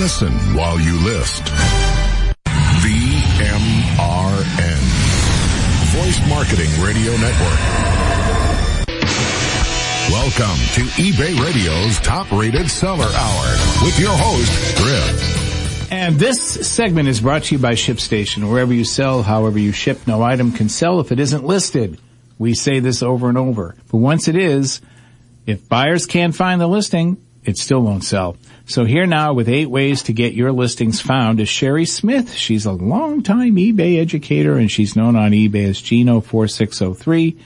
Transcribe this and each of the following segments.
listen while you list. VMRN. Voice Marketing Radio Network. Welcome to eBay Radio's top rated seller hour with your host, Griff. And this segment is brought to you by ShipStation. Wherever you sell, however you ship, no item can sell if it isn't listed. We say this over and over. But once it is, if buyers can't find the listing, it still won't sell. So here now with eight ways to get your listings found is Shari Smith. She's a longtime eBay educator and she's known on eBay as Gino4603,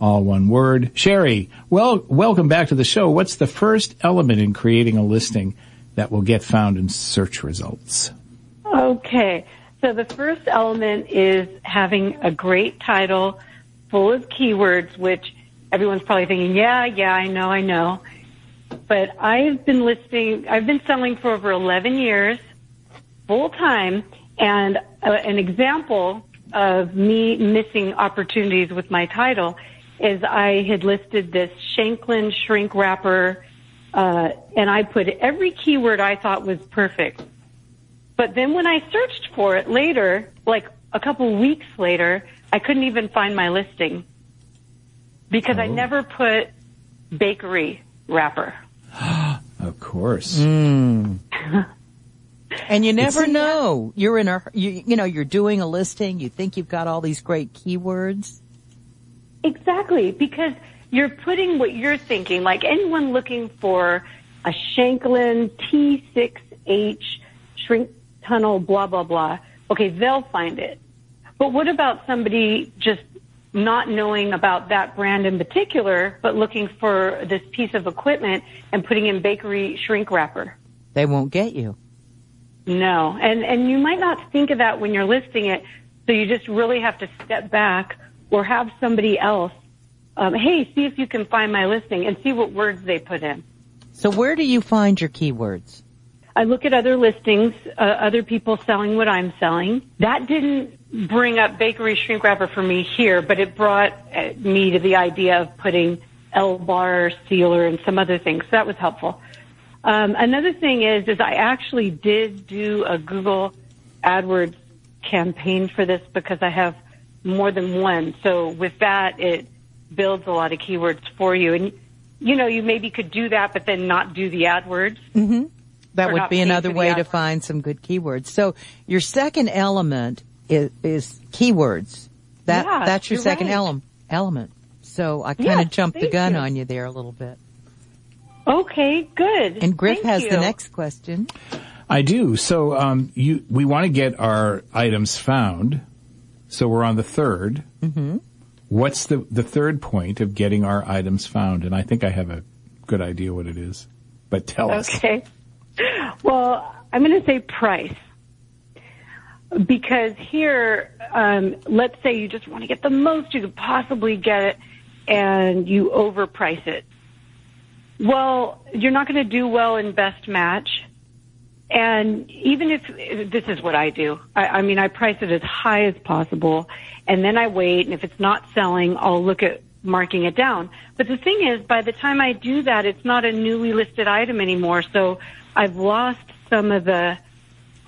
all one word. Shari, well, welcome back to the show. What's the first element in creating a listing that will get found in search results? Okay. So the first element is having a great title full of keywords, which everyone's probably thinking, yeah, yeah, I know, I know but I've been listing, I've been selling for over 11 years, full time, and uh, an example of me missing opportunities with my title is I had listed this Shanklin shrink wrapper, uh, and I put every keyword I thought was perfect. But then when I searched for it later, like a couple weeks later, I couldn't even find my listing because oh. I never put bakery wrapper. of course. Mm. and you never know. You're in a, you, you know, you're doing a listing. You think you've got all these great keywords. Exactly, because you're putting what you're thinking, like anyone looking for a Shanklin T6H shrink tunnel, blah, blah, blah. Okay, they'll find it. But what about somebody just not knowing about that brand in particular, but looking for this piece of equipment and putting in bakery shrink wrapper. They won't get you. No. And, and you might not think of that when you're listing it. So you just really have to step back or have somebody else, um, hey, see if you can find my listing and see what words they put in. So where do you find your keywords? I look at other listings, uh, other people selling what I'm selling. That didn't bring up bakery shrink wrapper for me here, but it brought uh, me to the idea of putting L-bar sealer and some other things. So that was helpful. Um, another thing is, is I actually did do a Google AdWords campaign for this because I have more than one. So with that, it builds a lot of keywords for you. And, you know, you maybe could do that, but then not do the AdWords. Mm-hmm. That would be another way to find some good keywords. So your second element is, is keywords. That yeah, that's your second right. ele- element. So I kind of yes, jumped the gun you. on you there a little bit. Okay, good. And Griff thank has you. the next question. I do. So um, you we want to get our items found. So we're on the 3rd mm-hmm. What's the the third point of getting our items found? And I think I have a good idea what it is. But tell us. Okay. Well, I'm going to say price because here, um, let's say you just want to get the most you could possibly get it, and you overprice it. Well, you're not going to do well in best match. And even if this is what I do, I, I mean, I price it as high as possible, and then I wait. And if it's not selling, I'll look at marking it down. But the thing is, by the time I do that, it's not a newly listed item anymore. So I've lost some of the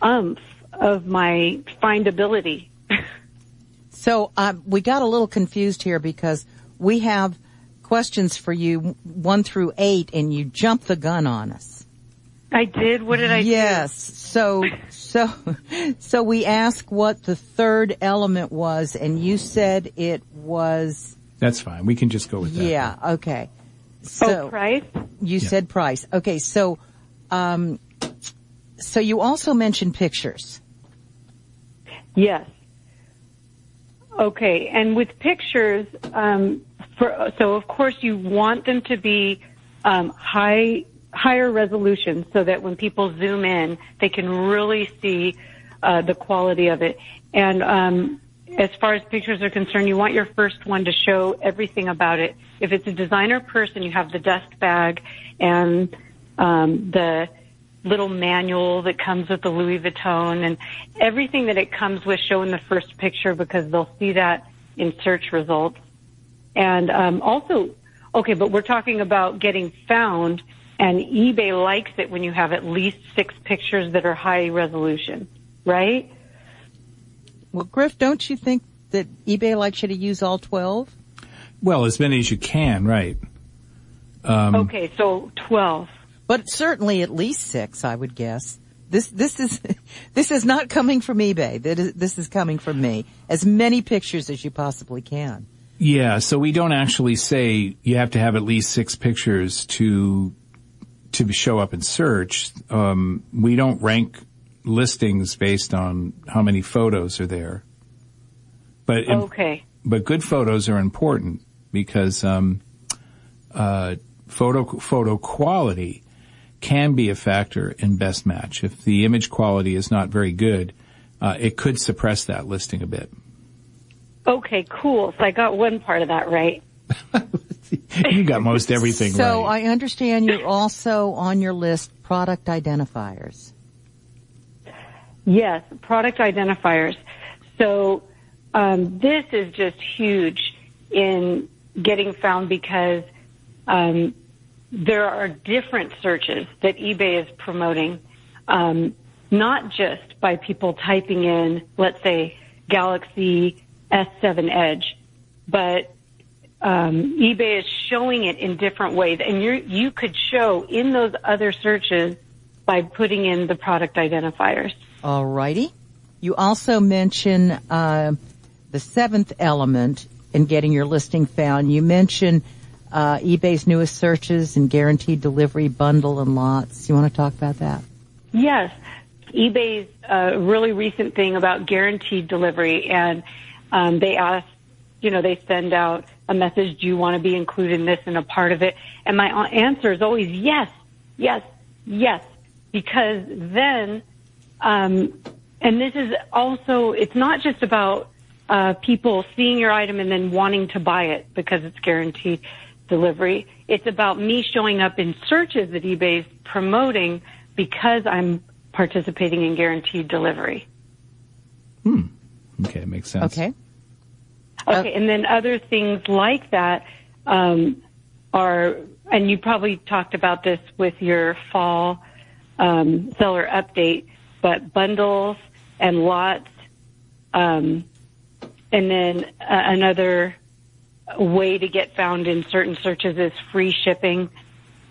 umph of my findability. so um, we got a little confused here because we have questions for you one through eight, and you jumped the gun on us. I did. What did I yes. So, so, so we asked what the third element was, and you said it was. That's fine. We can just go with that. Yeah. Okay. So oh, price. You yeah. said price. Okay. So, um, so you also mentioned pictures. Yes. Okay, and with pictures, um, for, so of course you want them to be um, high, higher resolution, so that when people zoom in, they can really see uh, the quality of it. And um, as far as pictures are concerned, you want your first one to show everything about it. If it's a designer person, you have the dust bag and um, the little manual that comes with the Louis Vuitton and everything that it comes with show in the first picture because they'll see that in search results. And um, also, okay, but we're talking about getting found and eBay likes it when you have at least six pictures that are high resolution, right? Well, Griff, don't you think that eBay likes you to use all 12? Well, as many as you can, right? Um, okay, so 12. But certainly at least six, I would guess. This, this is, this is not coming from eBay. This is coming from me. As many pictures as you possibly can. Yeah, so we don't actually say you have to have at least six pictures to to show up in search. Um, we don't rank listings based on how many photos are there. But okay. but good photos are important because um, uh, photo photo quality can be a factor in best match. If the image quality is not very good, uh, it could suppress that listing a bit. Okay, cool. So I got one part of that right. you got most everything so right. So I understand you're also on your list product identifiers. Yes, product identifiers. So um, this is just huge in getting found because um, there are different searches that eBay is promoting, um, not just by people typing in, let's say, Galaxy S7 Edge, but um, eBay is showing it in different ways, and you you could show in those other searches by putting in the product identifiers. Alrighty. You also mention uh, the seventh element in getting your listing found. You mention uh, eBay's newest searches and guaranteed delivery bundle and lots. You want to talk about that? Yes, eBay's uh, really recent thing about guaranteed delivery, and um, they ask, you know, they send out a message, do you want to be included in this and a part of it? And my answer is always yes, yes, yes, because then, um, and this is also, it's not just about uh, people seeing your item and then wanting to buy it because it's guaranteed delivery. It's about me showing up in searches that eBay's promoting because I'm participating in guaranteed delivery. Hmm. Okay, makes sense. Okay. Okay, and then other things like that um, are, and you probably talked about this with your fall um, seller update, but bundles and lots, um, and then uh, another way to get found in certain searches is free shipping.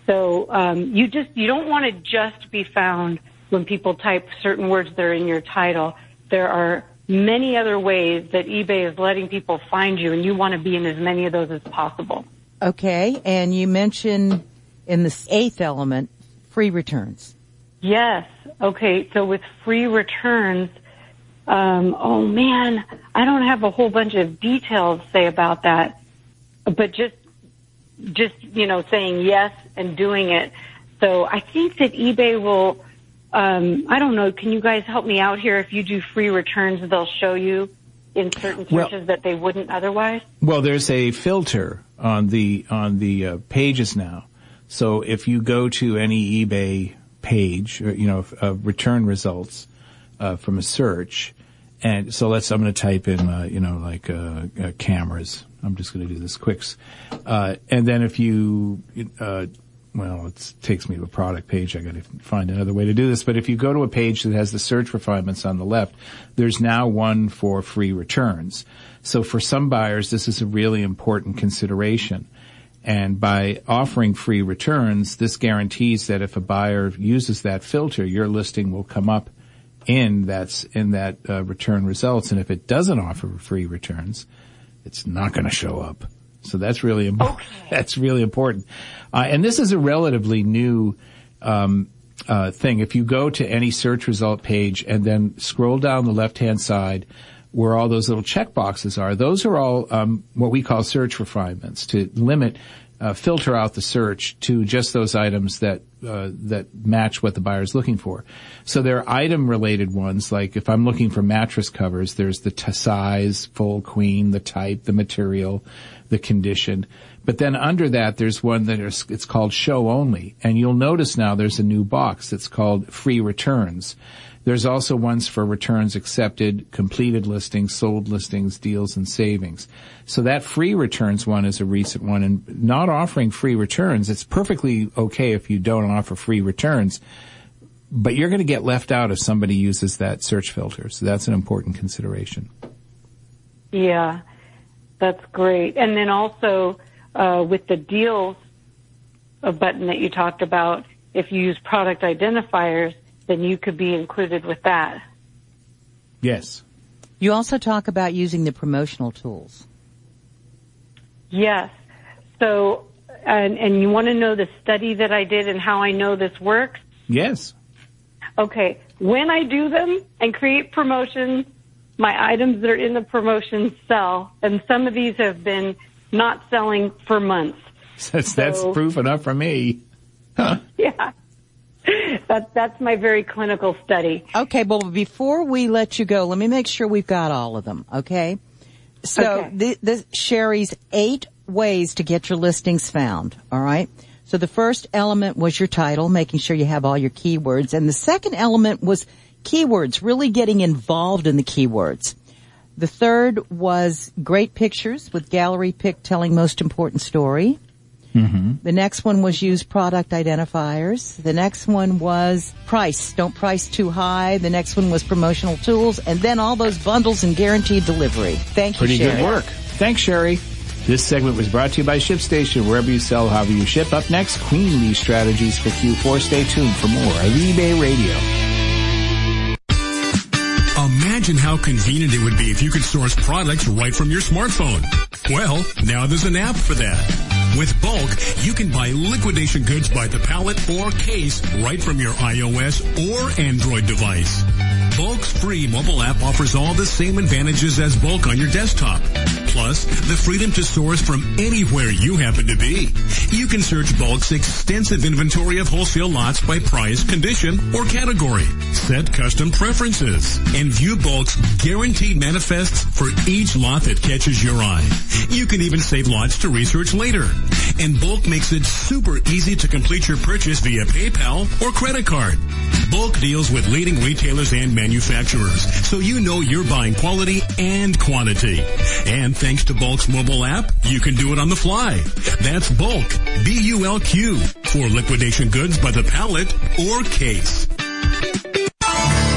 So um, you just you don't want to just be found when people type certain words that are in your title. There are many other ways that eBay is letting people find you, and you want to be in as many of those as possible. Okay, and you mentioned in the eighth element free returns. Yes. Okay. So with free returns, um, oh man, I don't have a whole bunch of details to say about that, but just just you know saying yes and doing it. So I think that eBay will um, I don't know. Can you guys help me out here? If you do free returns, they'll show you in certain searches well, that they wouldn't otherwise. Well, there's a filter on the on the uh, pages now. So if you go to any eBay page, you know, uh, return results uh, from a search, and so let's I'm going to type in, uh, you know, like uh, uh, cameras. I'm just going to do this quick, and then if you well, it takes me to a product page. I got to find another way to do this. But if you go to a page that has the search refinements on the left, there's now one for free returns. So for some buyers, this is a really important consideration. And by offering free returns, this guarantees that if a buyer uses that filter, your listing will come up in that in that uh, return results. And if it doesn't offer free returns, it's not going to show up. So that's really important. Okay. That's really important. Uh, and this is a relatively new um, uh, thing. If you go to any search result page and then scroll down the left hand side where all those little check boxes are, those are all um, what we call search refinements to limit, uh, filter out the search to just those items that uh, that match what the buyer is looking for. So there are item related ones, like if I'm looking for mattress covers, there's the t- size, full queen, the type, the material, the condition. But then under that, there's one that is, it's called show only. And you'll notice now there's a new box that's called free returns. There's also ones for returns accepted, completed listings, sold listings, deals, and savings. So that free returns one is a recent one and not offering free returns. It's perfectly okay if you don't offer free returns, but you're going to get left out if somebody uses that search filter. So that's an important consideration. Yeah, that's great. And then also uh, with the deals a button that you talked about, if you use product identifiers, then you could be included with that. Yes. You also talk about using the promotional tools. Yes. So, and, and you want to know the study that I did and how I know this works? Yes. Okay. When I do them and create promotions, my items that are in the promotions sell, and some of these have been not selling for months. That's, that's proof enough for me. Huh. Yeah. That, that's my very clinical study. Okay, well, before we let you go, let me make sure we've got all of them, okay? So, okay. The, the, Shari's eight ways to get your listings found, alright? So the first element was your title, making sure you have all your keywords, and the second element was keywords, really getting involved in the keywords. The third was great pictures with gallery pick telling most important story. Mm-hmm. The next one was use product identifiers. The next one was price. Don't price too high. The next one was promotional tools. And then all those bundles and guaranteed delivery. Thank Pretty you, Pretty good work. Thanks, Shari. This segment was brought to you by ShipStation. Wherever you sell, however you ship. Up next, Queen Lee strategies for Q4. Stay tuned for more of eBay Radio. Imagine how convenient it would be if you could source products right from your smartphone. Well, now there's an app for that. With BULQ, you can buy liquidation goods by the pallet or case right from your iOS or Android device. BULQ's free mobile app offers all the same advantages as BULQ on your desktop. Plus, the freedom to source from anywhere you happen to be. You can search BULQ's extensive inventory of wholesale lots by price, condition, or category. Set custom preferences and view BULQ's guaranteed manifests for each lot that catches your eye. You can even save lots to research later. And BULQ makes it super easy to complete your purchase via PayPal or credit card. BULQ deals with leading retailers and manufacturers, so you know you're buying quality and quantity. And thanks to BULQ's mobile app, you can do it on the fly. That's BULQ, B-U-L-Q, for liquidation goods by the pallet or case.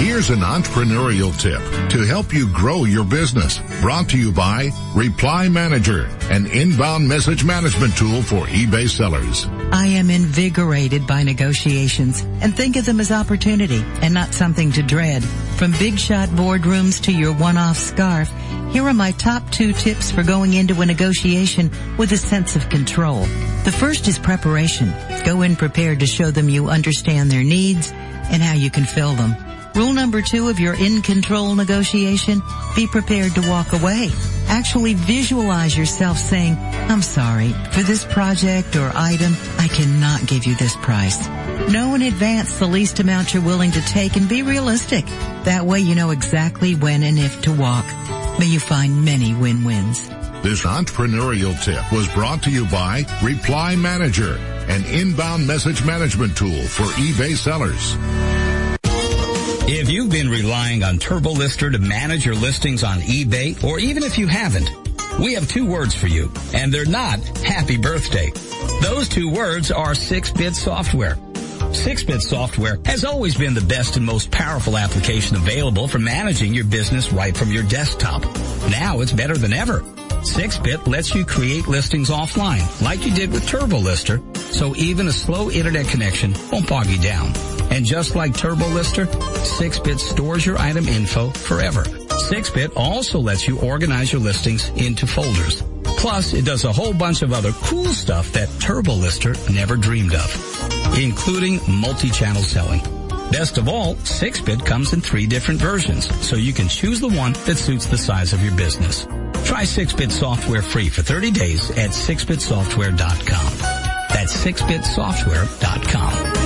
Here's an entrepreneurial tip to help you grow your business. Brought to you by Reply Manager, an inbound message management tool for eBay sellers. I am invigorated by negotiations and think of them as opportunity and not something to dread. From big shot boardrooms to your one-off scarf, here are my top two tips for going into a negotiation with a sense of control. The first is preparation. Go in prepared to show them you understand their needs and how you can fill them. Rule number two of your in control negotiation, be prepared to walk away. Actually visualize yourself saying, I'm sorry, for this project or item, I cannot give you this price. Know in advance the least amount you're willing to take and be realistic. That way you know exactly when and if to walk. May you find many win-wins. This entrepreneurial tip was brought to you by Reply Manager, an inbound message management tool for eBay sellers. If you've been relying on TurboLister to manage your listings on eBay, or even if you haven't, we have two words for you, and they're not happy birthday. Those two words are 6-bit software. 6-bit software has always been the best and most powerful application available for managing your business right from your desktop. Now it's better than ever. 6-bit lets you create listings offline, like you did with TurboLister, so even a slow internet connection won't bog you down. And just like TurboLister, 6-Bit stores your item info forever. 6-Bit also lets you organize your listings into folders. Plus, it does a whole bunch of other cool stuff that TurboLister never dreamed of, including multi-channel selling. Best of all, 6-Bit comes in three different versions, so you can choose the one that suits the size of your business. Try 6-Bit software free for 30 days at 6bitsoftware.com. That's 6bitsoftware.com.